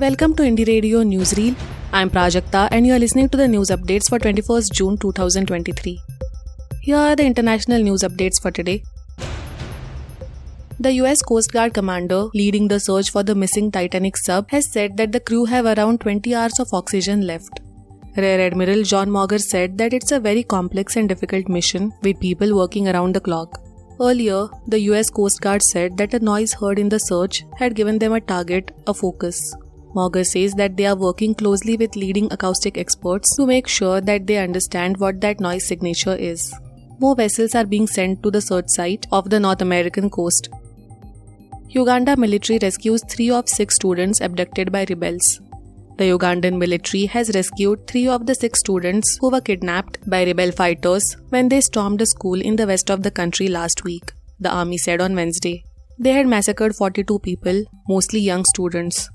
Welcome to Indie Radio Newsreel. I'm Prajakta and you are listening to the news updates for 21st June 2023. Here are the international news updates for today. The US Coast Guard commander leading the search for the missing Titanic sub has said that the crew have around 20 hours of oxygen left. Rear Admiral John Mauger said that it's a very complex and difficult mission with people working around the clock. Earlier, the US Coast Guard said that a noise heard in the search had given them a target, a focus. Mauger says that they are working closely with leading acoustic experts to make sure that they understand what that noise signature is. More vessels are being sent to the search site of the North American coast. Uganda military rescues three of six students abducted by rebels. The Ugandan military has rescued three of the six students who were kidnapped by rebel fighters when they stormed a school in the west of the country last week, the army said on Wednesday. They had massacred 42 people, mostly young students.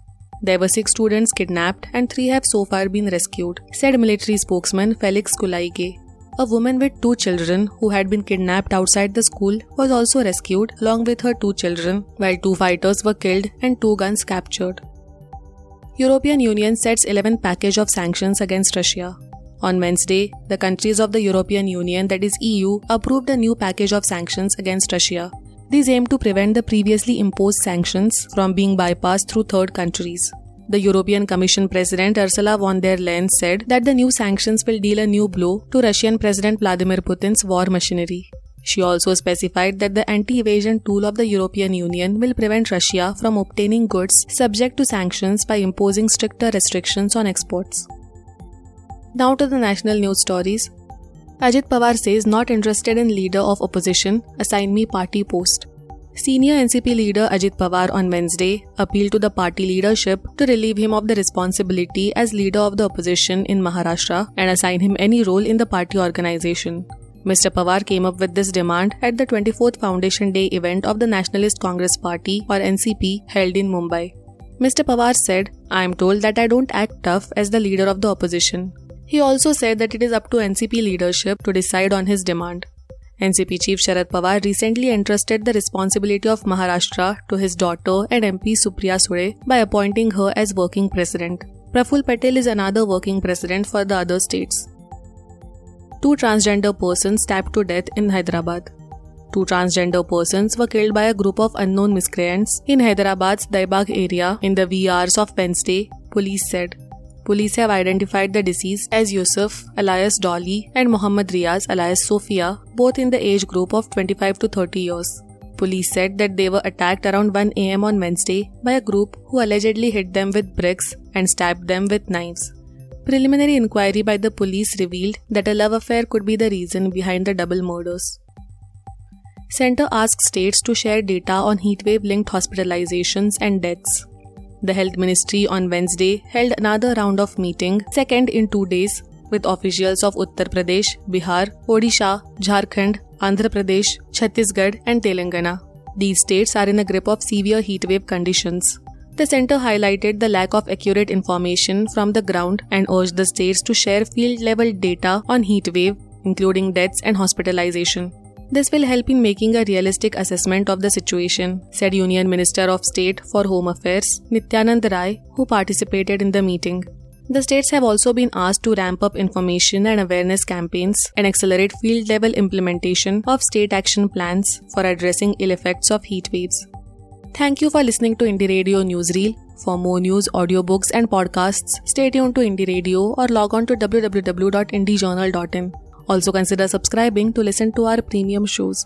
There were six students kidnapped and three have so far been rescued, said military spokesman Felix Kulayigye. A woman with two children who had been kidnapped outside the school was also rescued along with her two children, while two fighters were killed and two guns captured. European Union sets 11 package of sanctions against Russia. On Wednesday, the countries of the European Union that is EU approved a new package of sanctions against Russia. These aim to prevent the previously imposed sanctions from being bypassed through third countries. The European Commission President Ursula von der Leyen said that the new sanctions will deal a new blow to Russian President Vladimir Putin's war machinery. She also specified that the anti evasion tool of the European Union will prevent Russia from obtaining goods subject to sanctions by imposing stricter restrictions on exports. Now to the national news stories. Ajit Pawar says not interested in leader of opposition, assign me party post. Senior NCP leader Ajit Pawar on Wednesday appealed to the party leadership to relieve him of the responsibility as leader of the opposition in Maharashtra and assign him any role in the party organization. Mr. Pawar came up with this demand at the 24th Foundation Day event of the Nationalist Congress Party or NCP held in Mumbai. Mr. Pawar said, I am told that I don't act tough as the leader of the opposition. He also said that it is up to NCP leadership to decide on his demand. NCP Chief Sharad Pawar recently entrusted the responsibility of Maharashtra to his daughter and MP Supriya Sule by appointing her as working president. Praful Patel is another working president for the other states. Two transgender persons stabbed to death in Hyderabad. Two transgender persons were killed by a group of unknown miscreants in Hyderabad's Daibagh area in the hours of Wednesday, police said. Police have identified the deceased as Yusuf alias Dolly and Muhammad Riaz alias Sophia, both in the age group of 25 to 30 years. Police said that they were attacked around 1 am on Wednesday by a group who allegedly hit them with bricks and stabbed them with knives. Preliminary inquiry by the police revealed that a love affair could be the reason behind the double murders. Center asks states to share data on heatwave linked hospitalizations and deaths. The Health Ministry on Wednesday held another round of meeting, second in two days, with officials of Uttar Pradesh, Bihar, Odisha, Jharkhand, Andhra Pradesh, Chhattisgarh, and Telangana. These states are in a grip of severe heatwave conditions. The center highlighted the lack of accurate information from the ground and urged the states to share field level data on heatwave, including deaths and hospitalization. This will help in making a realistic assessment of the situation, said Union Minister of State for Home Affairs Nityanand Rai, who participated in the meeting. The states have also been asked to ramp up information and awareness campaigns and accelerate field level implementation of state action plans for addressing ill effects of heat waves. Thank you for listening to Indie Radio Newsreel. For more news, audiobooks, and podcasts, stay tuned to Indie Radio or log on to www.indiejournal.in. Also consider subscribing to listen to our premium shows.